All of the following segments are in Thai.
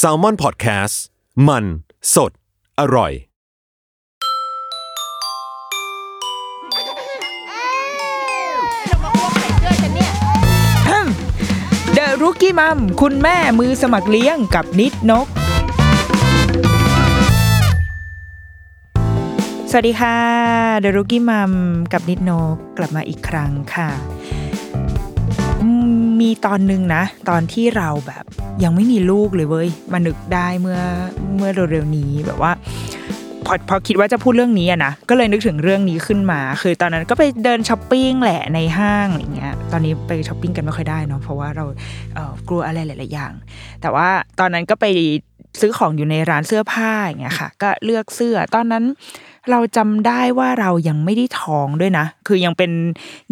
s a l ม o n PODCAST มัน สด อร่อยเดอะรุกี้มัมคุณแม่มือสมัครเลี้ยงกับนิดนก สวัสดีค่ะเดอะรุกี้มัมกับนิดนก กลับมาอีกครั้งค่ะ มีตอนหนึ่งนะ ตอนที่เราแบบยังไม่มีลูกเลยเว้ยมานึกได้เมื่อเมื่อเร็วๆนี้แบบว่าพอพอคิดว่าจะพูดเรื่องนี้อะนะก็เลยนึกถึงเรื่องนี้ขึ้นมา คือตอนนั้นก็ไปเดินช้อปปิ้งแหละในห้างอะไรเงี้ยตอนนี้ไปช้อปปิ้งกันไม่ค่อยได้เนาะเพราะว่าเราเออกลัวอะไรหลาย ๆ อย่าง แต่ว่าตอนนั้นก็ไป ซื้อของอยู่ในร้านเสื้อผ้าอย่างเงี้ยค่ะ ก็เลือกเสื้อ ตอนนั้นเราจำได้ว่าเรายังไม่ได้ท้องด้วยนะ คือยังเป็น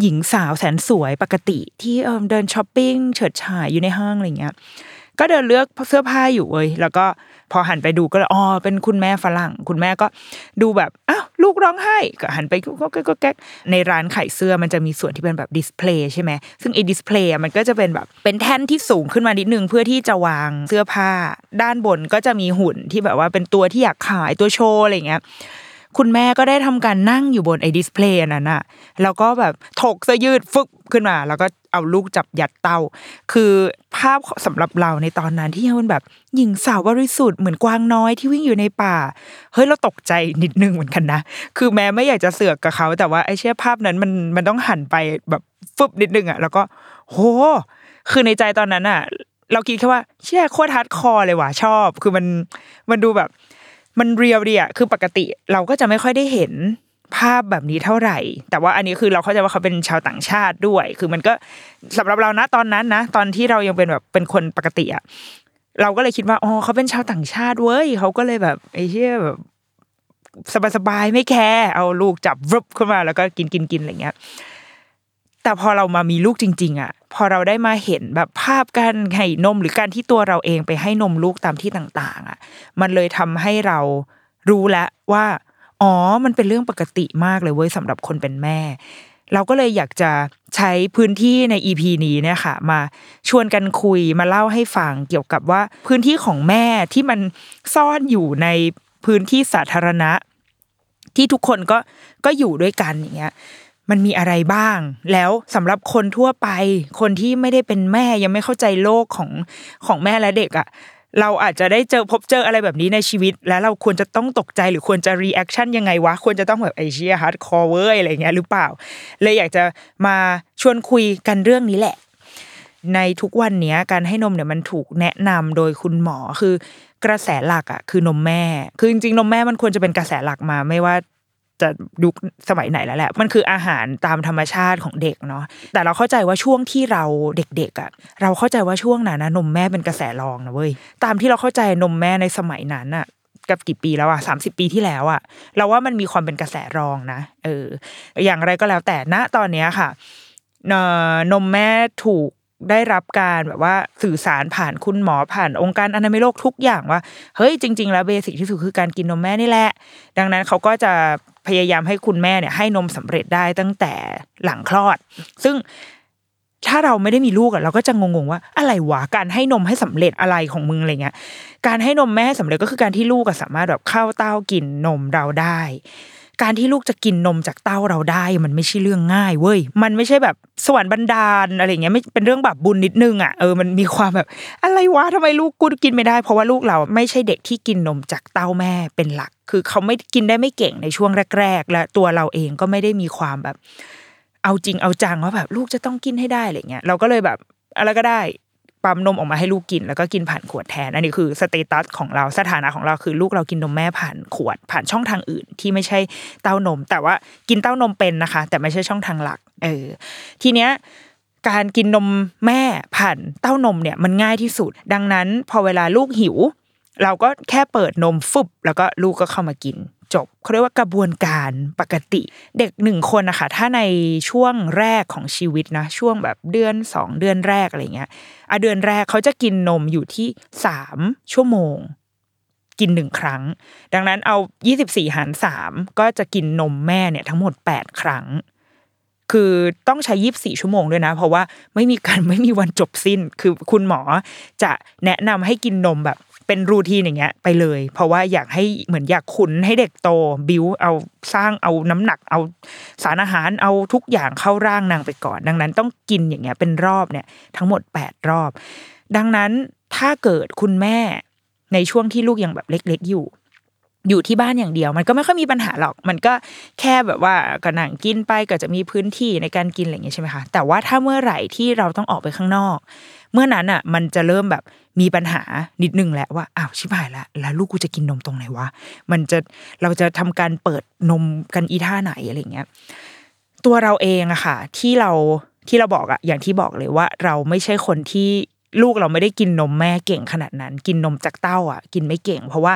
หญิงสาวแสนสวยปกติที่เดินช้อปปิ้งเฉิดฉายอยู่ในห้างอะไรเงี้ย ก็เดินเลือกเสื้อผ้าอยู่เว้ยแล้วก็พอหันไปดูก็เลยอ๋อเป็นคุณแม่ฝรั่ง คุณแม่ก็ดูแบบอ้าวลูกร้องไห้ก็หันไปก็ก็ก็แก๊กในร้านขายเสื้อมันจะมีส่วนที่เป็นแบบ display ใช่ไหมซึ่งไอ้ display มันก็จะเป็นแบบเป็นแท่นที่สูงขึ้นมานิดนึงเพื่อที่จะวางเสื้อผ้า ด้านบนก็จะมีหุ่นที่แบบว่าเป็นตัวที่อยากขายตัวโชว์อะไรอย่างเงี้ย คุณแม่ก็ได้ทำการนั่งอยู่บนไอ้ display นั้นอะแล้วก็แบบถกเสื้อยืดฟึกขึ้นมา แล้วก็เอาลูกจับยัดเต้า คือภาพสำหรับเราในตอนนั้นที่ยังเป็นแบบหญิงสาวบริสุทธิ์เหมือนกวางน้อยที่วิ่งอยู่ในป่า เฮ้ยเราตกใจนิดนึงเหมือนกันนะ คือแม้ไม่อยากจะเสือกกับเขา แต่ว่าไอ้เชี่ยภาพนั้นมันมันต้องหันไปแบบฟึบนิดนึงอะแล้วก็โห คือในใจตอนนั้นอะเราคิดแค่ว่าเชี่ยโคตร hardcore เลยว่ะชอบ คือมันมันดูแบบ มันเรียวดีอะคือปกติเราก็จะไม่ค่อยได้เห็นภาพแบบนี้เท่าไหร่ แต่ว่าอันนี้คือเราเข้าใจว่าเขาเป็นชาวต่างชาติด้วย คือมันก็สำหรับเรานะตอนนั้นนะ ตอนที่เรายังเป็นแบบเป็นคนปกติอะเราก็เลยคิดว่าอ๋อเขาเป็นชาวต่างชาติเว้ยเขาก็เลยแบบไอ้เชี่ยแบบสบายๆไม่แคร์เอาลูกจับวึบขึ้นมาแล้วก็กินกินกินอะไรเงี้ย แต่พอเรามามีลูกจริง ๆ อะ พอเราได้มาเห็นแบบภาพการให้นมหรือการที่ตัวเราเองไปให้นมลูกตามที่ต่าง ๆ อะ มันเลยทำให้เรารู้แล้วว่า อ๋อ มันเป็นเรื่องปกติมากเลยเว้ยสำหรับคนเป็นแม่ เราก็เลยอยากจะใช้พื้นที่ใน EP นี้เนี่ยค่ะ มาชวนกันคุยมาเล่าให้ฟังเกี่ยวกับว่าพื้นที่ของแม่ที่มันซ่อนอยู่ในพื้นที่สาธารณะ ที่ทุกคนก็ก็อยู่ด้วยกันอย่างเงี้ย มันมีอะไรบ้าง แล้วสำหรับคนทั่วไป คนที่ไม่ได้เป็นแม่ยังไม่เข้าใจโลกของของแม่และเด็กอะเราอาจจะได้เจอพบเจออะไรแบบนี้ในชีวิต แล้วเราควรจะต้องตกใจหรือควรจะ reaction ยังไงวะ ควรจะต้องแบบไอ้เชี่ย hardcore เวอร์อะไรเงี้ยหรือเปล่า เลยอยากจะมาชวนคุยกันเรื่องนี้แหละ ในทุกวันนี้การให้นมเนี่ยมันถูกแนะนำโดยคุณหมอคือกระแสหลักอะคือนมแม่ คือจริงๆนมแม่มันควรจะเป็นกระแสหลักมา ไม่ว่า จะยุคสมัยไหนแล้วแหละ มันคืออาหารตามธรรมชาติของเด็กเนาะแต่เราเข้าใจว่าช่วงที่เราเด็กๆอะเราเข้าใจว่าช่วงนั้นนะนมแม่เป็นกระแสรองนะเว้ยตามที่เราเข้าใจนมแม่ในสมัยนั้นอะกับกี่ปีแล้วอะสามสิบปีที่แล้วอะเราว่ามันมีความเป็นกระแสรองนะเออ อย่างไรก็แล้วแต่ณตอนเนี้ยค่ะนมแม่ถูก ได้รับการแบบว่าสื่อสารผ่านคุณหมอผ่านองค์การอนามัยโลกทุกอย่างว่า เฮ้ยจริง ๆ แล้วเบสิกที่สุดคือการกินนมแม่นี่แหละ ดังนั้นเขาก็จะพยายามให้คุณแม่เนี่ยให้นมสำเร็จได้ตั้งแต่หลังคลอด ซึ่งถ้าเราไม่ได้มีลูกอะเราก็จะงงๆว่าอะไรวะการให้นมให้สำเร็จอะไรของมึงอะไรเงี้ย การให้นมแม่ให้สำเร็จก็คือการที่ลูกอะสามารถแบบเข้าเต้ากินนมเราได้ การที่ลูกจะกินนมจากเต้าเราได้ มันไม่ใช่เรื่องง่ายเว้ยมันไม่ใช่แบบสวรรค์บันดาลอะไรเงี้ยไม่เป็นเรื่องแบบบุญนิดนึงอะเออมันมีความแบบอะไรวะทำไมลูกกูกินไม่ได้ เพราะว่าลูกเราไม่ใช่เด็กที่กินนมจากเต้าแม่เป็นหลัก คือเขาไม่กินได้ไม่เก่งในช่วงแรก ๆ และตัวเราเองก็ไม่ได้มีความแบบ เอาจริงเอาจังว่าแบบลูกจะต้องกินให้ได้อะไรเงี้ยเราก็เลยแบบอะไรก็ได้ ปั๊มนมออกมาให้ลูกกิน แล้วก็กินผ่านขวดแทน อันนี้คือ status ของเราสถานะของเราคือลูกเรากินนมแม่ผ่านขวด ผ่านช่องทางอื่น ที่ไม่ใช่เต้านม แต่ว่ากินเต้านมเป็นนะคะ แต่ไม่ใช่ช่องทางหลัก เออ ทีเนี้ยการกินนมแม่ผ่านเต้านมเนี่ยมันง่ายที่สุด ดังนั้น พอเวลาลูกหิว เราก็แค่เปิดนมฟึบแล้วก็ลูกก็เข้ามากิน จบเขาเรียกว่ากระบวนการปกติ เด็กหนึ่งคนนะคะถ้าในช่วงแรกของชีวิตนะช่วงแบบเดือนสองเดือนแรกอะไรเงี้ยอะเดือนแรกเขาจะกินนมอยู่ที่สามชั่วโมง กินหนึ่งครั้ง ดังนั้นเอา24หาร3ก็จะกินนมแม่เนี่ยทั้งหมด8ครั้งคือต้องใช้ยีิบสี่ชั่วโมงด้วยนะ เพราะว่าไม่มีการไม่มีวันจบสิ้น คือคุณหมอจะแนะนำให้กินนมแบบ เป็นรูทีนอย่างเงี้ยไปเลย เพราะว่าอยากให้เหมือนอยากขุนให้เด็กโตบิวเอาสร้างเอาน้ำหนักเอาสารอาหารเอาทุกอย่างเข้าร่างนางไปก่อน ดังนั้นต้องกินอย่างเงี้ยเป็นรอบเนี่ยทั้งหมดแปดรอบ ดังนั้นถ้าเกิดคุณแม่ในช่วงที่ลูกยังแบบเล็ก ๆอยู่อยู่ที่บ้านอย่างเดียว มันก็ไม่ค่อยมีปัญหาหรอก มันก็แค่แบบว่าก็นั่งกินไปก็จะมีพื้นที่ในการกินอะไรอย่างเงี้ยใช่ไหมคะแต่ว่าถ้าเมื่อไหร่ที่เราต้องออกไปข้างนอก เมื่อนั้นอะ มันจะเริ่มแบบมีปัญหานิดนึงแหละว่าอ้าวชิบหายละแล้วลูกกูจะกินนมตรงไหนวะมันจะเราจะทำการเปิดนมกันอีท่าไหนอะไรเงี้ยตัวเราเองอะค่ะ ที่เราที่เราบอกอะอย่างที่บอกเลยว่า เราไม่ใช่คนที่ลูกเราไม่ได้กินนมแม่เก่งขนาดนั้น กินนมจากเต้าอะ กินไม่เก่ง เพราะว่า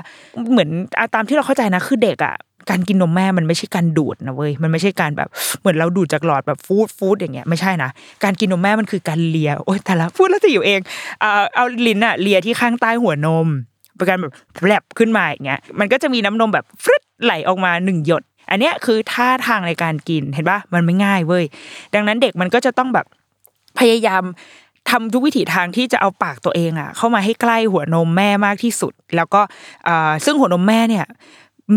เหมือนตามที่เราเข้าใจนะคือเด็กอะ การกินนมแม่มันไม่ใช่การดูดนะเว้ยมันไม่ใช่การแบบเหมือนเราดูดจากหลอดแบบฟูดฟูดอย่างเงี้ยไม่ใช่นะการกินนมแม่มันคือการเลียโอ๊ยแต่ละพูดแล้วจะอยู่เองเอาเอาลิ้นอะเลียที่ข้างใต้หัวนมเป็นการแบบแผลบขึ้นมาอย่างเงี้ยมันก็จะมีน้ำนมแบบฟรึดไหลออกมาหนึ่งหยด อันเนี้ยคือท่าทางในการกินเห็นปะมันไม่ง่ายเว้ยดังนั้นเด็กมันก็จะต้องแบบพยายามทำทุกวิถีทางที่จะเอาปากตัวเองอะเข้ามาให้ใกล้หัวนมแม่มากที่สุด แล้วก็ซึ่งหัวนมแม่เนี่ย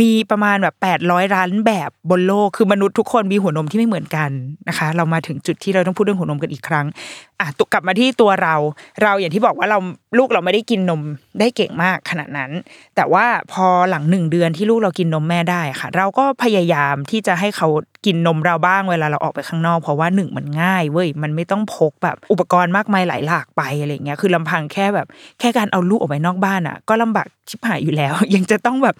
มีประมาณแบบแปดร้อยล้านแบบบนโลกคือมนุษย์ทุกคนมีหัวนมที่ไม่เหมือนกันนะคะ เรามาถึงจุดที่เราต้องพูดเรื่องหัวนมกันอีกครั้งอะกลับมาที่ตัวเรา เราอย่างที่บอกว่าเราลูกเราไม่ได้กินนมได้เก่งมากขนาดนั้น แต่ว่าพอหลังหนึ่งเดือนที่ลูกเรากินนมแม่ได้ค่ะ เราก็พยายามที่จะให้เขากินนมเราบ้างเวลาเราออกไปข้างนอกเพราะว่าหนึ่งมันง่ายเว้ยมันไม่ต้องพกแบบอุปกรณ์มากมายหลายหลากไปอะไรเงี้ยคือลำพังแค่แบบ แค่การเอาลูกออกไปนอกบ้านอะ ก็ลำบากชิบหายอยู่แล้ว ยังจะต้องแบบ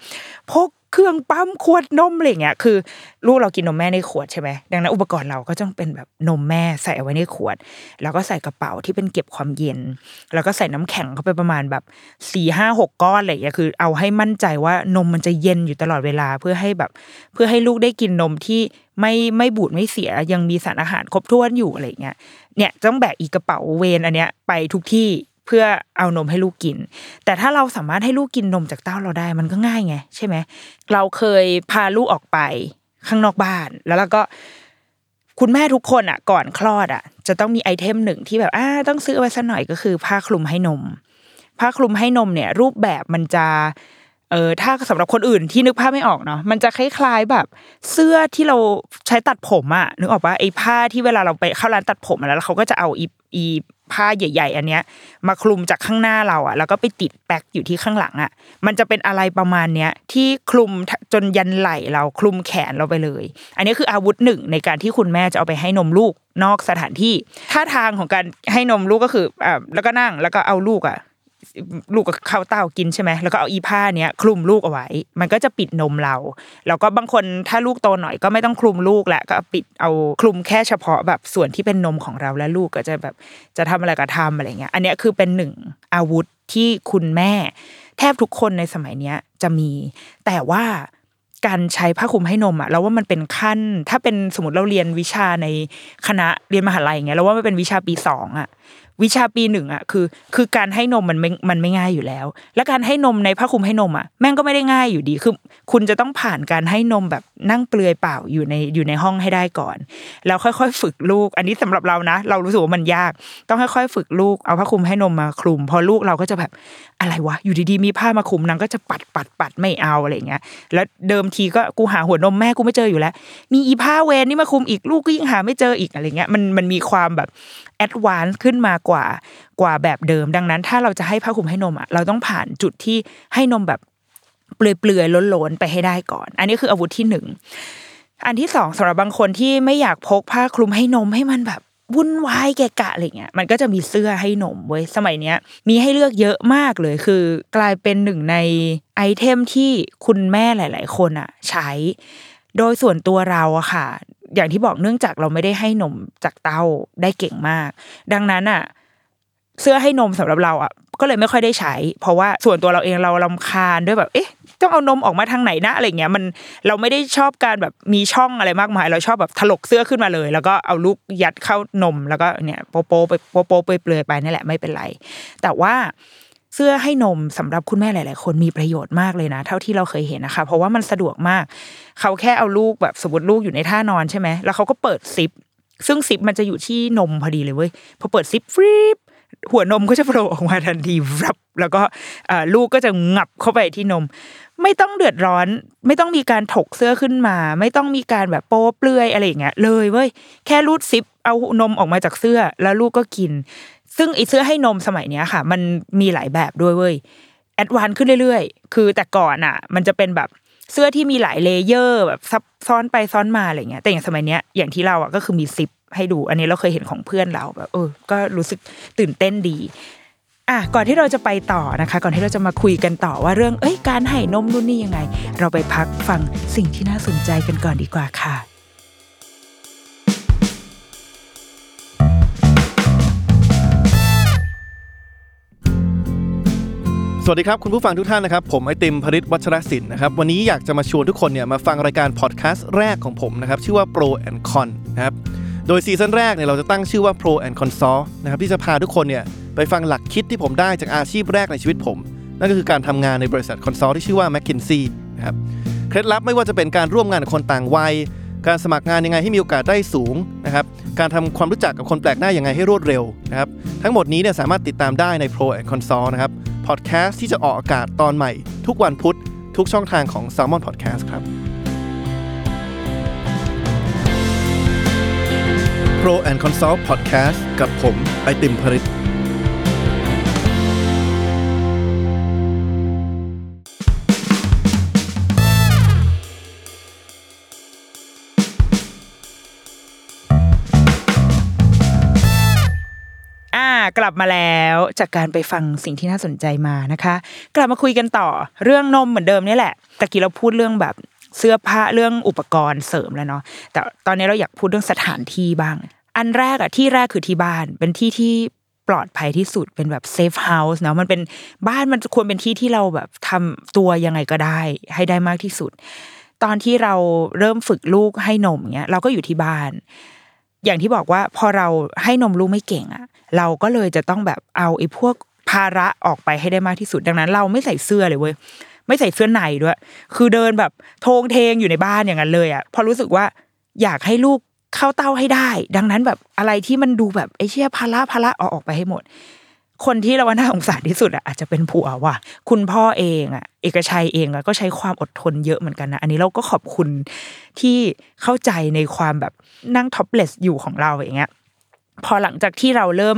พก เครื่องปั๊มขวดนมอะไรเงี้ยคือ ลูกเรากินนมแม่ในขวดใช่ไหมดังนั้นอุปกรณ์เราก็ต้องเป็นแบบนมแม่ใส่เอาไว้ในขวด แล้วก็ใส่กระเป๋าที่เป็นเก็บความเย็น แล้วก็ใส่น้ำแข็งเข้าไปประมาณแบบสี่ห้าหกก้อนอะไรเงี้ยคือ เอาให้มั่นใจว่านมมันจะเย็นอยู่ตลอดเวลาเพื่อให้แบบ เพื่อให้ลูกได้กินนมที่ไม่ไม่บูดไม่เสียยังมีสารอาหารครบถ้วนอยู่อะไรเงี้ยเนี่ยต้องแบกอีกกระเป๋าเวนอันเนี้ยไปทุกที่ เพื่อเอานมให้ลูกกิน แต่ถ้าเราสามารถให้ลูกกินนมจากเต้าเราได้มันก็ง่ายไง ใช่ไหมเราเคยพาลูกออกไปข้างนอกบ้าน แล้วเราก็คุณแม่ทุกคนอะ ก่อนคลอดอะ จะต้องมีไอเทมหนึ่งที่แบบอ่าต้องซื้อไว้สักหน่อยก็คือ ผ้าคลุมให้นม ผ้าคลุมให้นมเนี่ย รูปแบบมันจะ เออถ้าสำหรับคนอื่นที่นึกภาพไม่ออกเนาะมันจะคล้ายๆแบบ เสื้อที่เราใช้ตัดผมอะนึกออกปะไอ้ผ้าที่เวลาเราไปเข้าร้านตัดผมแล้วเขาก็จะเอาอีอีผ้าใหญ่ ๆ อันเนี้ย มาคลุมจากข้างหน้าเราอะแล้วก็ไปติดแป๊กอยู่ที่ข้างหลังอะมันจะเป็นอะไรประมาณเนี้ยที่คลุมจนยันไหลเราคลุมแขนเราไปเลย อันนี้คืออาวุธหนึ่งในการที่คุณแม่จะเอาไปให้นมลูกนอกสถานที่ท่าทางของการให้นมลูกก็คืออ่าแล้วก็นั่งแล้วก็เอาลูกอะ ลูกก็เข้าเต้ากินใช่ไหมแล้วก็เอาอีผ้าเนี้ยคลุมลูกเอาไว้ มันก็จะปิดนมเรา แล้วก็บางคนถ้าลูกโตหน่อยก็ไม่ต้องคลุมลูกแหละก็ปิดเอาคลุมแค่เฉพาะแบบส่วนที่เป็นนมของเราและลูกก็จะแบบจะทำอะไรก็ทำอะไรเงี้ย อันนี้คือเป็นหนึ่งอาวุธที่คุณแม่ แทบทุกคนในสมัยเนี้ยจะมี แต่ว่าการใช้ผ้าคลุมให้นมอะเราว่ามันเป็นขั้น ถ้าเป็นสมมติเราเรียนวิชาในคณะเรียนมหาลัยอย่างเงี้ยเราว่ามันเป็นวิชาปีสองอะ วิชาปีหนึ่งอะคือ คือการให้นมมันไม่มันไม่ง่ายอยู่แล้ว และการให้นมในผ้าคลุมให้นมอะแม่งก็ไม่ได้ง่ายอยู่ดีคือ คุณจะต้องผ่านการให้นมแบบนั่งเปลือยเปล่าอยู่ในอยู่ในห้องให้ได้ก่อน แล้วค่อยๆ ฝึกลูก อันนี้สำหรับเรานะ เรารู้สึกว่ามันยาก ต้องค่อยๆ ฝึกลูกเอาผ้าคลุมให้นมมาคลุม พอลูกเราก็จะแบบอะไรวะอยู่ดีๆมีผ้ามาคลุมนางก็จะปัดปัดปัดไม่เอาอะไรเงี้ย แล้วเดิมทีก็กูหาหัวนมแม่กูไม่เจออยู่แล้ว มีอีผ้าเวนนี่มาคลุมอีกลูกก็ยิ่งหาไม่เจออีกอะไรเงี้ยมันมันมีความแบบadvance ขึ้นมากว่ากว่าแบบเดิม ดังนั้น ถ้าเราจะให้ผ้าคลุมให้นมอะเราต้องผ่านจุดที่ให้นมแบบเปลือยๆล้นๆไปให้ได้ก่อน อันนี้คืออาวุธที่หนึ่งอันที่สองสำหรับบางคนที่ไม่อยากพกผ้าคลุมให้นมให้มันแบบวุ่นวายเกะกะอะไรเงี้ยมันก็จะมีเสื้อให้นมเว้ยสมัยเนี้ย มีให้เลือกเยอะมากเลยคือ กลายเป็นหนึ่งใน item ที่คุณแม่หลาย ๆ คนอะใช้ โดยส่วนตัวเราอะค่ะ อย่างที่บอกเนื่องจากเราไม่ได้ให้นมจากเต้าได้เก่งมาก ดังนั้นอะเสื้อให้นมสำหรับเราอะก็เลยไม่ค่อยได้ใช้ เพราะว่าส่วนตัวเราเองเราลาคาญด้วยแบบ เอ๊ะ ต้องเอานมออกมาทางไหนนะอะไรเงี้ยมันเราไม่ได้ชอบการแบบมีช่องอะไรมากมาย เราชอบแบบถลกเสื้อขึ้นมาเลย แล้วก็เอาลูกยัดเข้านมแล้วก็เนี่ยโปโปไปโปโปไปเปลือยไปนี่แหละไม่เป็นไร แต่ว่า เสื้อให้นมสำหรับคุณแม่หลาย ๆ คนมีประโยชน์มากเลยนะ เท่าที่เราเคยเห็นนะคะ เพราะว่ามันสะดวกมาก เขาแค่เอาลูกแบบสมมติลูกอยู่ในท่านอนใช่ไหมแล้วเขาก็เปิดซิป ซึ่งซิปมันจะอยู่ที่นมพอดีเลยเว้ยพอเปิดซิปฟรีบหัวนมก็จะโผล่ออกมาทันทีรับ แล้วก็ลูกก็จะงับเข้าไปที่นม ไม่ต้องเดือดร้อน ไม่ต้องมีการถกเสื้อขึ้นมา ไม่ต้องมีการแบบโป๊เปลือยอะไรอย่างเงี้ยเลยเว้ยแค่รูดซิปเอานมออกมาจากเสื้อ แล้วลูกก็กิน ซึ่งไอเสื้อให้นมสมัยเนี้ยค่ะ มันมีหลายแบบด้วยเว้ยadvance ขึ้นเรื่อยๆ คือแต่ก่อนอะ มันจะเป็นแบบเสื้อที่มีหลาย layer แบบซับซ้อนไปซ้อนมาอะไรเงี้ย แต่อย่างสมัยเนี้ยอย่างที่เราอะก็คือมีซิปให้ดู อันนี้เราเคยเห็นของเพื่อนเราแบบเออ ก็รู้สึกตื่นเต้นดีอะก่อนที่เราจะไปต่อนะคะ ก่อนที่เราจะมาคุยกันต่อว่าเรื่องเอ้ยการให้นมนู่นนี่ยังไง เราไปพักฟังสิ่งที่น่าสนใจกันก่อนดีกว่าค่ะ วัสดีครับ คุณผู้ฟังทุกท่านนะครับ ผมไอติมพริษฐ์ วัชรสินธุนะครับ วันนี้อยากจะมาชวนทุกคนเนี่ยมาฟังรายการพอดแคสต์แรกของผมนะครับ ชื่อว่า Pro and Con นะครับโดย season แรกเนี่ยเราจะตั้งชื่อว่า Pro and Consult นะครับที่จะพาทุกคนเนี่ยไปฟังหลักคิดที่ผมได้จากอาชีพแรกในชีวิตผม นั่นก็คือการทำงานในบริษัท consult ที่ชื่อว่า McKinsey นะครับเคล็ดลับไม่ว่าจะเป็นการร่วมงานกับคนต่างวัย การสมัครงานยังไงให้มีโอกาสได้สูงนะครับการทำความรู้จักกับคนแปลกหน้ายังไงให้รวดเร็วนะครับทั้งหมดนี้เนี่ยสามารถติดตามได้ใน Pro and Consult นะครับ พอดแคสต์ที่จะออกอากาศตอนใหม่ ทุกวันพุธทุกช่องทางของ s ซ l m o n Podcast ครับ Pro and Consult Podcast กับผม ไอติมผริต กลับมาแล้วจากการไปฟังสิ่งที่น่าสนใจมานะคะ กลับมาคุยกันต่อเรื่องนมเหมือนเดิมนี่แหละตะกี้เราพูดเรื่องแบบเสื้อผ้าเรื่องอุปกรณ์เสริมแล้วเนาะแต่ตอนนี้เราอยากพูดเรื่องสถานที่บ้าง อันแรกอะที่แรกคือที่บ้านเป็นที่ที่ปลอดภัยที่สุดเป็นแบบ safe house เนาะมันเป็นบ้านมันควรเป็นที่ที่เราแบบทำตัวยังไงก็ได้ ให้ได้มากที่สุด ตอนที่เราเริ่มฝึกลูกให้นมเนี้ยเราก็อยู่ที่บ้าน อย่างที่บอกว่าพอเราให้นมลูกไม่เก่งอะ เราก็เลยจะต้องแบบเอาไอ้พวกภาระออกไปให้ได้มากที่สุดดังนั้น เราไม่ใส่เสื้อเลยเว้ยไม่ใส่เสื้อในด้วย คือเดินแบบโทงเทงอยู่ในบ้านอย่างนั้นเลยอะพอรู้สึกว่าอยากให้ลูกเข้าเต้าให้ได้ ดังนั้นแบบอะไรที่มันดูแบบไอ้เชี่ยภาระภาระออกออกไปให้หมด คนที่เราว่าน่าสงสารที่สุดอะอาจจะเป็นผัวว่ะ คุณพ่อเองอะ เอกชัยเองอะก็ใช้ความอดทนเยอะเหมือนกันนะอันนี้เราก็ขอบคุณที่เข้าใจในความแบบนั่งท็อปเลสอยู่ของเราอย่างเงี้ย พอหลังจากที่เราเริ่ม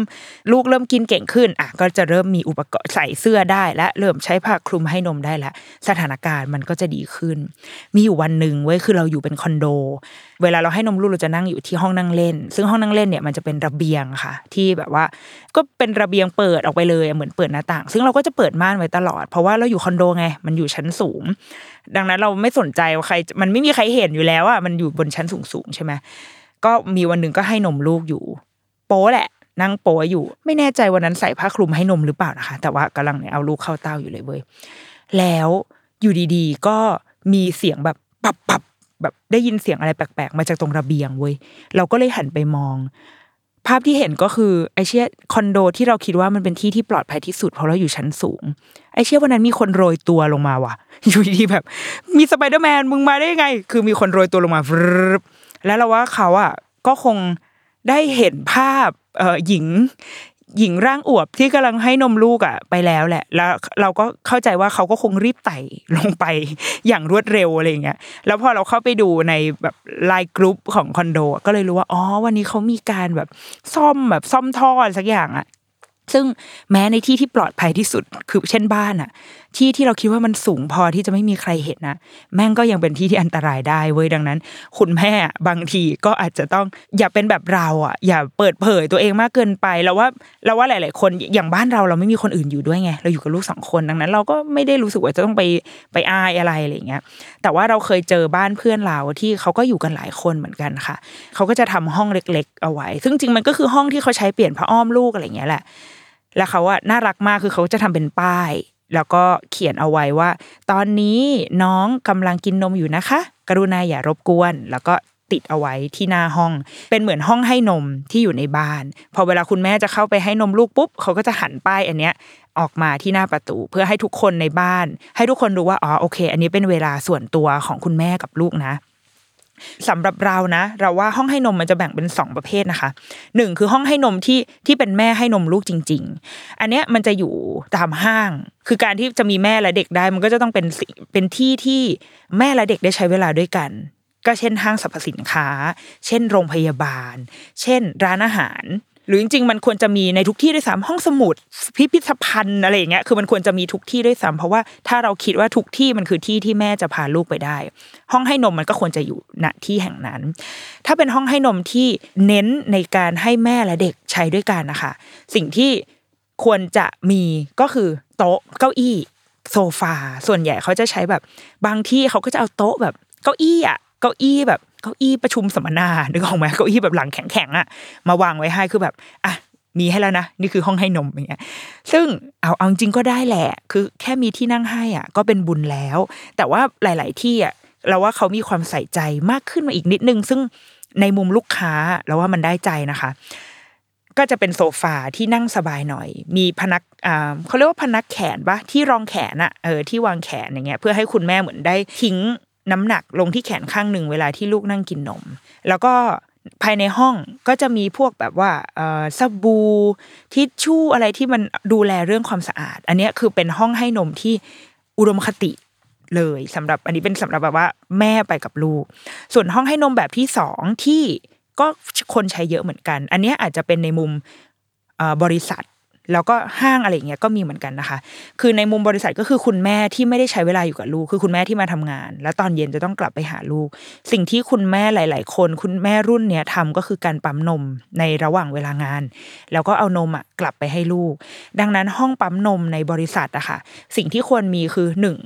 ลูกเริ่มกินเก่งขึ้นอะก็จะเริ่มมีอุปกรณ์ใส่เสื้อได้และเริ่มใช้ผ้าคลุมให้นมได้แล้วสถานการณ์มันก็จะดีขึ้น มีอยู่วันหนึ่งเว้ยคือเราอยู่เป็นคอนโด เวลาเราให้นมลูกเราจะนั่งอยู่ที่ห้องนั่งเล่น ซึ่งห้องนั่งเล่นเนี่ยมันจะเป็นระเบียงค่ะ ที่แบบว่า ก็เป็นระเบียงเปิดออกไปเลยเหมือนเปิดหน้าต่าง ซึ่งเราก็จะเปิดม่านไว้ตลอด เพราะว่าเราอยู่คอนโดไงมันอยู่ชั้นสูง ดังนั้นเราไม่สนใจว่าใคร มันไม่มีใครเห็นอยู่แล้วอะมันอยู่บนชั้นสูงสูงใช่ไหมก็มีวันหนึ่งก็ให้นมลูกอยู่ โป้แหละ นั่งโป้อยู่ ไม่แน่ใจวันนั้นใส่ผ้าคลุมให้นมหรือเปล่านะคะ แต่ว่ากำลังเอาลูกเข้าเต้าอยู่เลยเว้ยแล้วอยู่ดีๆ ก็มีเสียงแบบปับปับแบบได้ยินเสียงอะไรแปลกๆ มาจากตรงระเบียงเว้ยเราก็เลยหันไปมอง ภาพที่เห็นก็คือไอเชี่ยคอนโดที่เราคิดว่ามันเป็นที่ที่ปลอดภัยที่สุดเพราะเราอยู่ชั้นสูง ไอ้เชี่ยวันนั้นมีคนโรยตัวลงมาว่ะ อยู่ดีๆแบบ มีสไปเดอร์แมนมึงมาได้ยังไง คือมีคนโรยตัวลงมาแล้วเราว่าเขาอะก็คง ได้เห็นภาพเออหญิงหญิงร่างอวบที่กำลังให้นมลูกอะไปแล้วแหละ แล้วเราก็เข้าใจว่าเขาก็คงรีบไต่ลงไปอย่างรวดเร็วอะไรเงี้ยแล้วพอเราเข้าไปดูในแบบไลน์กรุ๊ปของคอนโดก็เลยรู้ว่าอ๋อวันนี้เขามีการแบบซ่อมแบบซ่อมท่อสักอย่างอะซึ่งแม้ในที่ที่ปลอดภัยที่สุดคือเช่นบ้านอะ ที่ที่เราคิดว่ามันสูงพอที่จะไม่มีใครเห็นนะแม่งก็ยังเป็นที่ที่อันตรายได้เว้ยดังนั้น คุณแม่บางทีก็อาจจะต้องอย่าเป็นแบบเราอะ อย่าเปิดเผยตัวเองมากเกินไปแล้วว่าเราว่าหลาย ๆ คนอย่างบ้านเราเราไม่มีคนอื่นอยู่ด้วยไงเราอยู่กับลูกสองคนดังนั้น เราก็ไม่ได้รู้สึกว่าจะต้องไปไปอายอะไรอะไรเงี้ย แต่ว่าเราเคยเจอบ้านเพื่อนเราที่เขาก็อยู่กันหลายคนเหมือนกันค่ะเขาก็จะทำห้องเล็ก ๆ เอาไว้ ซึ่งจริงมันก็คือห้องที่เขาใช้เปลี่ยนผ้าอ้อมลูกอะไรเงี้ยแหละแล้วเขาอะน่ารักมากคือเขาจะทำเป็นป้าย แล้วก็เขียนเอาไว้ว่า ตอนนี้น้องกำลังกินนมอยู่นะคะ กรุณาอย่ารบกวน แล้วก็ติดเอาไว้ที่หน้าห้อง เป็นเหมือนห้องให้นมที่อยู่ในบ้าน พอเวลาคุณแม่จะเข้าไปให้นมลูกปุ๊บเขาก็จะหันป้ายอันเนี้ยออกมาที่หน้าประตู เพื่อให้ทุกคนในบ้าน ให้ทุกคนรู้ว่าอ๋อโอเค อันนี้เป็นเวลาส่วนตัวของคุณแม่กับลูกนะ สำหรับเรานะ เราว่าห้องให้นมมันจะแบ่งเป็นสองประเภทนะคะหนึ่งคือห้องให้นมที่ที่เป็นแม่ให้นมลูกจริง ๆ อันเนี้ยมันจะอยู่ตามห้าง คือการที่จะมีแม่และเด็กได้ มันก็จะต้องเป็นเป็นที่ที่แม่และเด็กได้ใช้เวลาด้วยกัน ก็เช่นห้างสรรพสินค้า เช่นโรงพยาบาล เช่น ร้านอาหาร รือจริงๆมันควรจะมีในทุกที่ด้วยซ้ำห้องสมุดพิพิธภัณฑ์อะไรอย่างเงี้ยคือมันควรจะมีทุกที่ด้วยซ้ำเพราะว่าถ้าเราคิดว่าทุกที่มันคือที่ที่แม่จะพาลูกไปได้ ห้องให้นมมันก็ควรจะอยู่ณที่แห่งนั้น ถ้าเป็นห้องให้นมที่เน้นในการให้แม่และเด็กใช้ด้วยกันนะคะ สิ่งที่ควรจะมีก็คือโต๊ะเก้าอี้โซฟาส่วนใหญ่เขาจะใช้แบบ บางที่เขาก็จะเอาโต๊ะแบบเก้าอี้อะเก้าอี้แบบ เก้าอี้ประชุมสัมมนานึกออกไหมเก้าอี้แบบหลังแข็งๆอะมาวางไว้ให้คือแบบอะมีให้แล้วนะนี่คือห้องให้นมอย่างเงี้ยซึ่งเอาเอาจริงก็ได้แหละ คือแค่มีที่นั่งให้อะ ก็เป็นบุญแล้ว แต่ว่าหลาย ๆ ที่อะเราว่าเขามีความใส่ใจมากขึ้นมาอีกนิดนึง ซึ่งในมุมลูกค้าเราว่ามันได้ใจนะคะ ก็จะเป็นโซฟาที่นั่งสบายหน่อย มีพนักอ่าเขาเรียกว่าพนักแขนปะที่รองแขนอะเออที่วางแขนอย่างเงี้ย เพื่อให้คุณแม่เหมือนได้ทิ้ง น้ำหนักลงที่แขนข้างหนึ่งเวลาที่ลูกนั่งกินนม แล้วก็ภายในห้องก็จะมีพวกแบบว่าสบู่ทิชชู่อะไรที่มันดูแลเรื่องความสะอาด อันนี้คือเป็นห้องให้นมที่อุดมคติเลยสำหรับอันนี้เป็นสำหรับแบบว่าแม่ไปกับลูก ส่วนห้องให้นมแบบที่สองที่ก็คนใช้เยอะเหมือนกัน อันนี้อาจจะเป็นในมุมบริษัท แล้วก็ห้างอะไรอย่างเงี้ยก็มีเหมือนกันนะคะ คือในมุมบริษัทก็คือคุณแม่ที่ไม่ได้ใช้เวลาอยู่กับลูก คือคุณแม่ที่มาทำงาน แล้วตอนเย็นจะต้องกลับไปหาลูก สิ่งที่คุณแม่หลาย ๆ คน คุณแม่รุ่นเนี้ยทำก็คือการปั๊มนมในระหว่างเวลางาน แล้วก็เอานมอะกลับไปให้ลูก ดังนั้นห้องปั๊มนมในบริษัทอะค่ะ สิ่งที่ควรมีคือหนึ่ง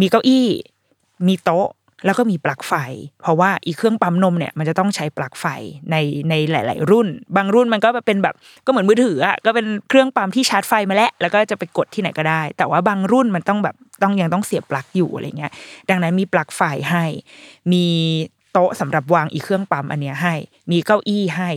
มีเก้าอี้ มีโต๊ะ แล้วก็มีปลั๊กไฟ เพราะว่าอีเครื่องปั๊มนมเนี่ยมันจะต้องใช้ปลั๊กไฟในในหลาย ๆ รุ่น บางรุ่นมันก็เป็นแบบก็เหมือนมือถืออะก็เป็นเครื่องปั๊มที่ชาร์จไฟมาแล้วแล้วก็จะไปกดที่ไหนก็ได้ แต่ว่าบางรุ่นมันต้องแบบต้องยังต้องเสียบปลั๊กอยู่อะไรเงี้ยดังนั้นมีปลั๊กไฟให้ มี โต๊ะสำหรับวางอีเครื่องปั๊มอันเนี้ยให้ มีเก้าอี้ให้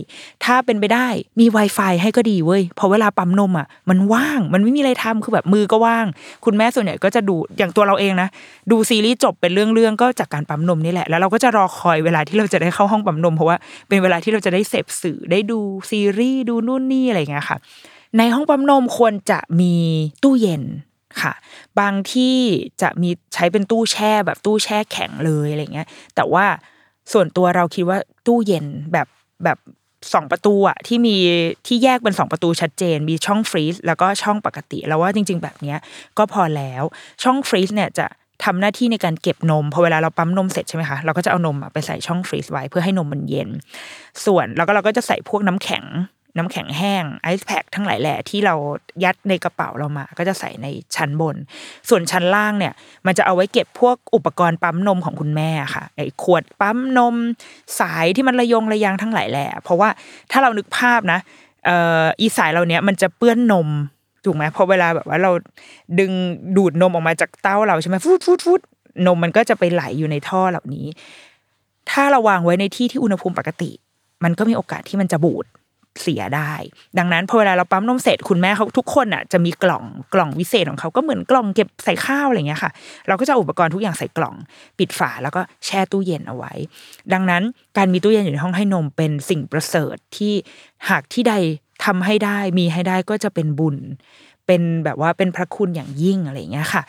ถ้าเป็นไปได้มี Wi-Fi ให้ก็ดีเว้ยเพราะเวลาปั๊มนมอะมันว่างมันไม่มีอะไรทำคือแบบมือก็ว่าง คุณแม่ส่วนใหญ่ก็จะดูอย่างตัวเราเองนะ ดูซีรีส์จบเป็นเรื่องๆก็จากการปั๊มนมนี่แหละ แล้วเราก็จะรอคอยเวลาที่เราจะได้เข้าห้องปั๊มนม เพราะว่าเป็นเวลาที่เราจะได้เสพสื่อได้ดูซีรีส์ดูนู่นนี่อะไรเงี้ยค่ะ ในห้องปั๊มนมควรจะมีตู้เย็นค่ะบางที่จะมีใช้เป็นตู้แช่แบบตู้แช่แข็งเลยอะไรเงี้ย แต่ว่า ส่วนตัวเราคิดว่าตู้เย็นแบบแบบสองประตูอะที่มีที่แยกเป็นสองประตูชัดเจน มีช่องฟรีซแล้วก็ช่องปกติ แล้วว่าจริง ๆ แบบเนี้ยก็พอแล้วช่องฟรีซเนี่ยจะทำหน้าที่ในการเก็บนมพอเวลาเราปั๊มนมเสร็จใช่ไหมคะเราก็จะเอานมอะไปใส่ช่องฟรีซไว้เพื่อให้นมมันเย็น ส่วนแล้วก็เราก็จะใส่พวกน้ำแข็ง น้ำแข็งแห้งไอซ์แพคทั้งหลายแหล่ที่เรายัดในกระเป๋าเรามา ก็จะใส่ในชั้นบน ส่วนชั้นล่างเนี่ย มันจะเอาไว้เก็บพวกอุปกรณ์ปั๊มนมของคุณแม่ค่ะไอ้ขวดปั๊มนม สายที่มันระยงระยางทั้งหลายแหล่เพราะว่าถ้าเรานึกภาพนะเอออีสายเราเนี้ยมันจะเปื้อนนมถูกไหมพอเวลาแบบว่าเราดึงดูดนมออกมาจากเต้าเราใช่ไหมฟูดฟูดฟูดนมมันก็จะไปไหลอยู่ในท่อเหล่านี้ ถ้าเราวางไว้ในที่ที่อุณหภูมิปกติ มันก็มีโอกาสที่มันจะบูด เสียได้ ดังนั้นพอเวลาเราปั๊มนมเสร็จคุณแม่เขาทุกคนอะจะมีกล่องกล่องวิเศษของเขาก็เหมือนกล่องเก็บใส่ข้าวอะไรเงี้ยค่ะ เราก็จะอาอุปกรณ์ทุกอย่างใส่กล่อง ปิดฝาแล้วก็แช่ตู้เย็นเอาไว้ ดังนั้นการมีตู้เย็นอยู่ในห้องให้นมเป็นสิ่งประเสริฐที่หากที่ใดทำให้ได้มีให้ได้ก็จะเป็นบุญ เป็นแบบว่าเป็นพระคุณอย่างยิ่งอะไรเงี้ยค่ะ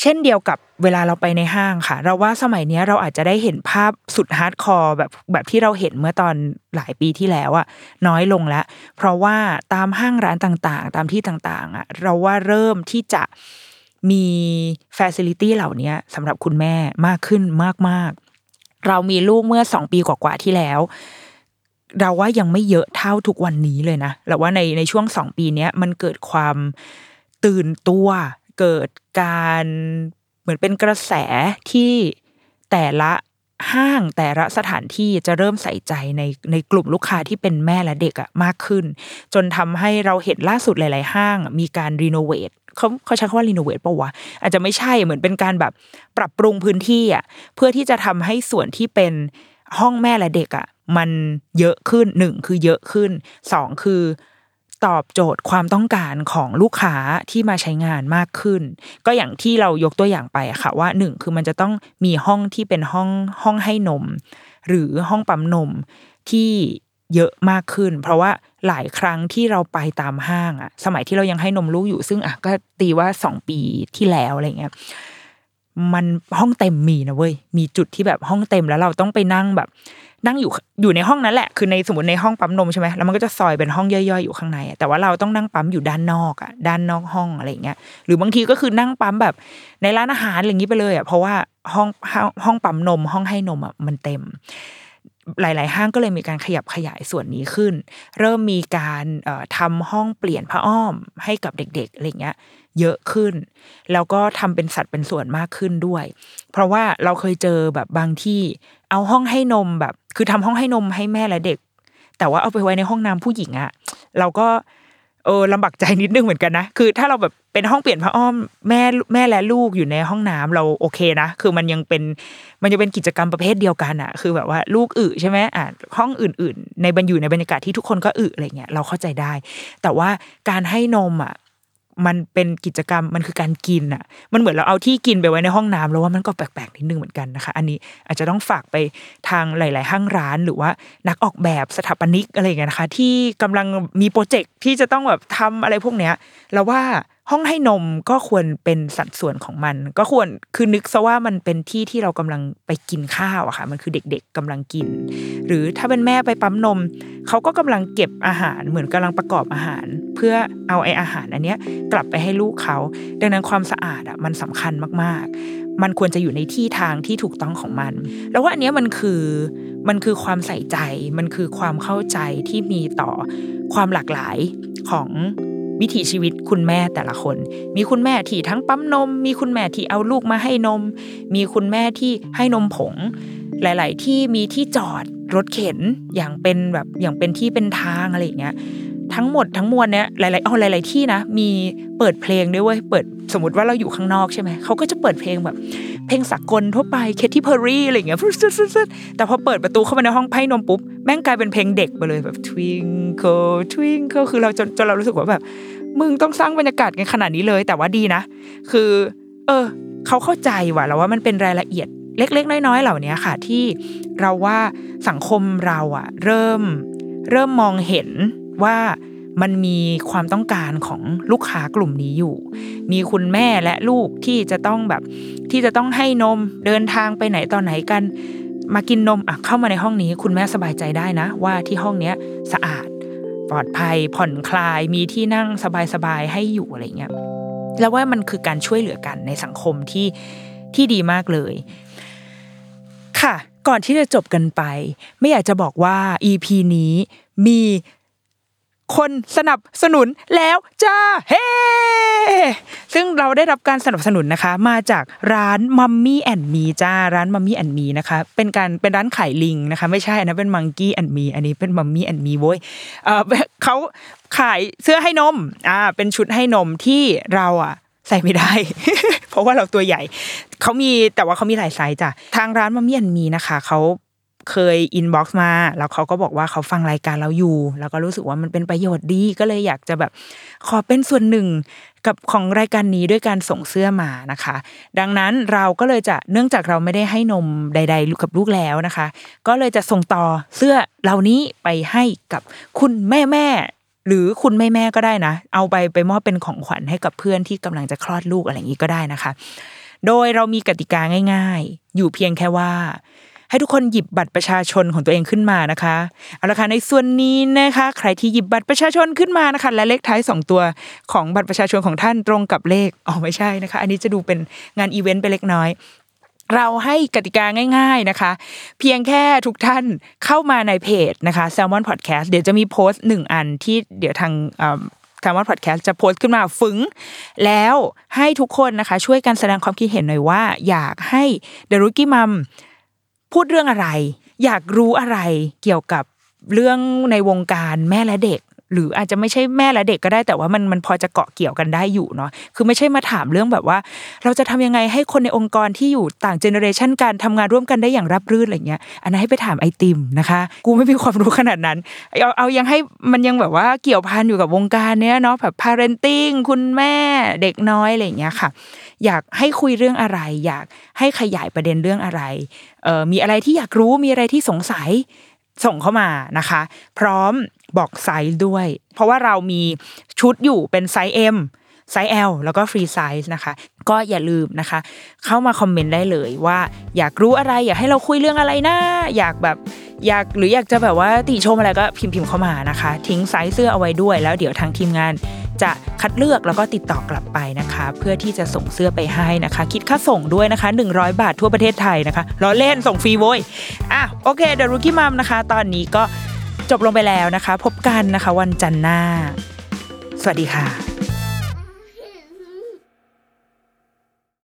เช่นเดียวกับเวลาเราไปในห้างค่ะ เราว่าสมัยนี้เราอาจจะได้เห็นภาพสุด hardcore แบบแบบที่เราเห็นเมื่อตอนหลายปีที่แล้วอะน้อยลงแล้ว เพราะว่าตามห้างร้านต่างๆ ตามที่ต่างๆอะเราว่าเริ่มที่จะมีฟ a ซิลิตี้เหล่านี้สำหรับคุณแม่มากขึ้นมากๆ เรามีลูกเมื่อสองปีกว่าๆที่แล้ว เราว่ายังไม่เยอะเท่าทุกวันนี้เลยนะเราว่าในในช่วงสองปีนี้มันเกิดความตื่นตัว เกิดการเหมือนเป็นกระแสที่แต่ละห้างแต่ละสถานที่จะเริ่มใส่ใจในในกลุ่มลูกค้าที่เป็นแม่และเด็กอะมากขึ้น จนทำให้เราเห็นล่าสุดหลาย ๆ ห้างมีการรีโนเวทเขาเขาใช้คำว่ารีโนเวทปะวะอาจจะไม่ใช่เหมือนเป็นการแบบปรับปรุงพื้นที่อะเพื่อที่จะทำให้ส่วนที่เป็นห้องแม่และเด็กอะมันเยอะขึ้นหนึ่งคือเยอะขึ้นสองคือ ตอบโจทย์ความต้องการของลูกค้าที่มาใช้งานมากขึ้น ก็อย่างที่เรายกตัวอย่างไปอะค่ะว่าหนึ่งคือมันจะต้องมีห้องที่เป็นห้องห้องให้นม หรือห้องปั๊มนมที่เยอะมากขึ้น เพราะว่าหลายครั้งที่เราไปตามห้างอะสมัยที่เรายังให้นมลูกอยู่ซึ่งอะก็ตีว่าสองปีที่แล้วอะไรเงี้ยมันห้องเต็มมีนะเว้ยมีจุดที่แบบห้องเต็มแล้วเราต้องไปนั่งแบบ นั่งอยู่อยู่ในห้องนั้นแหละ คือในสมมติในห้องปั๊มนมใช่ไหมแล้วมันก็จะซอยเป็นห้องย่อยๆอยู่ข้างใน แต่ว่าเราต้องนั่งปั๊มอยู่ด้านนอกอะด้านนอกห้องอะไรเงี้ย หรือบางทีก็คือนั่งปั๊มแบบในร้านอาหารอะไรอย่างนี้ไปเลยอะเพราะว่าห้องห้องปั๊มนม ห้องให้นมอะมันเต็ม หลาย ๆ ห้างก็เลยมีการขยับขยายส่วนนี้ขึ้น เริ่มมีการเอ่อทำห้องเปลี่ยนผ้าอ้อมให้กับเด็ก ๆอะไรเงี้ย เยอะขึ้น แล้วก็ทำเป็นสัดเป็นส่วนมากขึ้นด้วย เพราะว่าเราเคยเจอแบบบางที่ เอาห้องให้นมแบบ คือทำห้องให้นมให้แม่และเด็ก แต่ว่าเอาไปไว้ในห้องน้ำผู้หญิงอะเราก็เออลำบากใจนิดนึงเหมือนกันนะ คือถ้าเราแบบเป็นห้องเปลี่ยนผ้าอ้อมแม่แม่และลูกอยู่ในห้องน้ำเราโอเคนะ คือมันยังเป็นมันจะเป็นกิจกรรมประเภทเดียวกันอะคือแบบว่าลูกอึใช่ไหมอะห้องอื่น ๆ ในบรรอยู่ในบรรยากาศที่ทุกคนก็อึอะไรเงี้ยเราเข้าใจได้ แต่ว่าการให้นมอะ มันเป็นกิจกรรมมันคือการกินอะ มันเหมือนเราเอาที่กินไปไว้ในห้องน้ำแล้วว่ามันก็แปลกๆนิดนึงเหมือนกันนะคะ อันนี้อาจจะต้องฝากไปทางหลาย ๆ ห้างร้านหรือว่านักออกแบบสถาปนิกอะไรอย่างเงี้ยนะคะ ที่กำลังมีโปรเจกต์ที่จะต้องแบบทำอะไรพวกเนี้ยเราว่า ห้องให้นมก็ควรเป็นสัดส่วนของมัน ก็ควรคือนึกซะว่ามันเป็นที่ที่เรากำลังไปกินข้าวอะค่ะ มันคือเด็กๆกำลังกิน หรือถ้าเป็นแม่ไปปั๊มนมเขาก็กำลังเก็บอาหารเหมือนกำลังประกอบอาหาร เพื่อเอาไออาหารอันเนี้ยกลับไปให้ลูกเขา ดังนั้นความสะอาดอะมันสำคัญมากๆ มันควรจะอยู่ในที่ทางที่ถูกต้องของมัน แล้วว่าอันเนี้ยมันคือมันคือความใส่ใจ มันคือความเข้าใจที่มีต่อความหลากหลายของ วิถีชีวิตคุณแม่แต่ละคน มีคุณแม่ที่ทั้งปั๊มนม มีคุณแม่ที่เอาลูกมาให้นม มีคุณแม่ที่ให้นมผง หลาย ๆ ที่มีที่จอดรถเข็นอย่างเป็นแบบอย่างเป็นที่เป็นทางอะไรอย่างเงี้ย ทั้งหมดทั้งมวลเนี้ยหลายๆเอาหลาย ๆที่นะ มีเปิดเพลงด้วยเว้ยเปิดสมมติว่าเราอยู่ข้างนอกใช่ไหมเขาก็จะเปิดเพลงแบบ เพลงสากลทั่วไปเคที่เพอร์รี่อะไรเงี้ยแต่พอเปิดประตูเข้ามาในห้องไพ่นมปุ๊บแม่งกลายเป็นเพลงเด็กไปเลยแบบ twinkle twinkle คือเราจนจนเรารู้สึกว่าแบบ มึงต้องสร้างบรรยากาศกันขนาดนี้เลย แต่ว่าดีนะ คือ เออเขาเข้าใจว่ะแล้วว่ามันเป็นรายละเอียดเล็ก ๆ น้อย ๆ เหล่านี้ค่ะที่เราว่าสังคมเราอะเริ่มเริ่มมองเห็น ว่ามันมีความต้องการของลูกค้ากลุ่มนี้อยู่ มีคุณแม่และลูกที่จะต้องแบบที่จะต้องให้นมเดินทางไปไหนตอนไหนกัน มากินนมอะเข้ามาในห้องนี้ คุณแม่สบายใจได้นะ ว่าที่ห้องเนี้ยสะอาด ปลอดภัยผ่อนคลายมีที่นั่งสบายๆให้อยู่อะไรเงี้ยแล้วว่ามันคือการช่วยเหลือกันในสังคมที่ที่ดีมากเลย ค่ะ ก่อนที่จะจบกันไป ไม่อยากจะบอกว่า EP นี้มี คนสนับสนุนแล้วจ้าเฮ้ซึ่งเราได้รับการสนับสนุนนะคะ มาจากร้านมัมมี่แอนมีจ้าร้านมัมมี่แอนมีนะคะ เป็นการเป็นร้านขายลิงนะคะ ไม่ใช่นะเป็นมังกี้แอนมีอันนี้เป็นมัมมี่แอนมีโว้ยเออเขาขายเสื้อให้นมอ่าเป็นชุดให้นมที่เราอะใส่ไม่ได้ เพราะว่าเราตัวใหญ่ เขามีแต่ว่าเขามีหลายไซส์จ้ะทางร้าน Mummy and Me นะคะเขา เคย inbox มา แล้วเขาก็บอกว่าเขาฟังรายการเราอยู่ แล้วก็รู้สึกว่ามันเป็นประโยชน์ดีก็เลยอยากจะแบบขอเป็นส่วนหนึ่งกับของรายการนี้ด้วยการส่งเสื้อมานะคะ ดังนั้นเราก็เลยจะเนื่องจากเราไม่ได้ให้นมใด ๆ กับลูกแล้วนะคะ ก็เลยจะส่งต่อเสื้อเหล่านี้ไปให้กับคุณแม่แม่ๆหรือคุณแม่แม่ๆก็ได้นะ เอาไปไปมอบเป็นของขวัญให้กับเพื่อนที่กำลังจะคลอดลูกอะไรอย่างนี้ก็ได้นะคะ โดยเรามีกติกาง่าย ๆ อยู่เพียงแค่ว่า ให้ทุกคนหยิบบัตรประชาชนของตัวเองขึ้นมานะคะเอาละค่ะในส่วนนี้นะคะ ใครที่หยิบบัตรประชาชนขึ้นมานะคะ และเลขท้ายสองตัวของบัตรประชาชนของท่านตรงกับเลขอ๋อไม่ใช่นะคะ อันนี้จะดูเป็นงานอีเวนต์ไปเล็กน้อยเราให้กติกาง่าย ๆนะคะ เพียงแค่ทุกท่านเข้ามาในเพจนะคะ Salmon Podcast เดี๋ยวจะมีโพสต์หนึ่งอันที่เดี๋ยวทางแซลมอนพอดแคสต์จะโพสต์ขึ้นมาฟึง แล้วให้ทุกคนนะคะ ช่วยกันแสดงความคิดเห็นหน่อยว่า อยากให้เดรุกี้มัม พูดเรื่องอะไร อยากรู้อะไรเกี่ยวกับเรื่องในวงการแม่และเด็ก หรืออาจจะไม่ใช่แม่และเด็กก็ได้ แต่ว่ามันมันพอจะเกาะเกี่ยวกันได้อยู่เนาะคือไม่ใช่มาถามเรื่องแบบว่า เราจะทำยังไงให้คนในองค์กรที่อยู่ต่าง generation การทำงานร่วมกันได้อย่างราบรื่นอะไรเงี้ยอันนั้นให้ไปถามไอติมนะคะ กูไม่มีความรู้ขนาดนั้นเอาเอายังให้มันยังแบบว่าเกี่ยวพันอยู่กับวงการเนี้ยเนาะแบบ parenting คุณแม่เด็กน้อยอะไรเงี้ยค่ะ อยากให้คุยเรื่องอะไร อยากให้ขยายประเด็นเรื่องอะไรเอ่อมีอะไรที่อยากรู้มีอะไรที่สงสัย ส่งเข้ามานะคะ พร้อมบอกไซส์ด้วย เพราะว่าเรามีชุดอยู่เป็นไซส์ M ไซส์ L แล้วก็ free size นะคะ ก็อย่าลืมนะคะ เข้ามาคอมเมนต์ได้เลยว่า อยากรู้อะไรอยากให้เราคุยเรื่องอะไรนะอยากแบบอยากหรืออยากจะแบบว่าติชมอะไรก็พิมพ์พิมพ์เข้ามานะคะ ทิ้งไซส์เสื้อเอาไว้ด้วย แล้วเดี๋ยวทางทีมงานจะคัดเลือกแล้วก็ติดต่อกลับไปนะคะ เพื่อที่จะส่งเสื้อไปให้นะคะ คิดค่าส่งด้วยนะคะ 100 บาททั่วประเทศไทยนะคะล้อเล่นส่งฟรีโว้ยอะโอเคเดอะรุกี้มัมนะคะ ตอนนี้ก็จบลงไปแล้วนะคะ พบกันนะคะ วันจันทร์หน้า สวัสดีค่ะ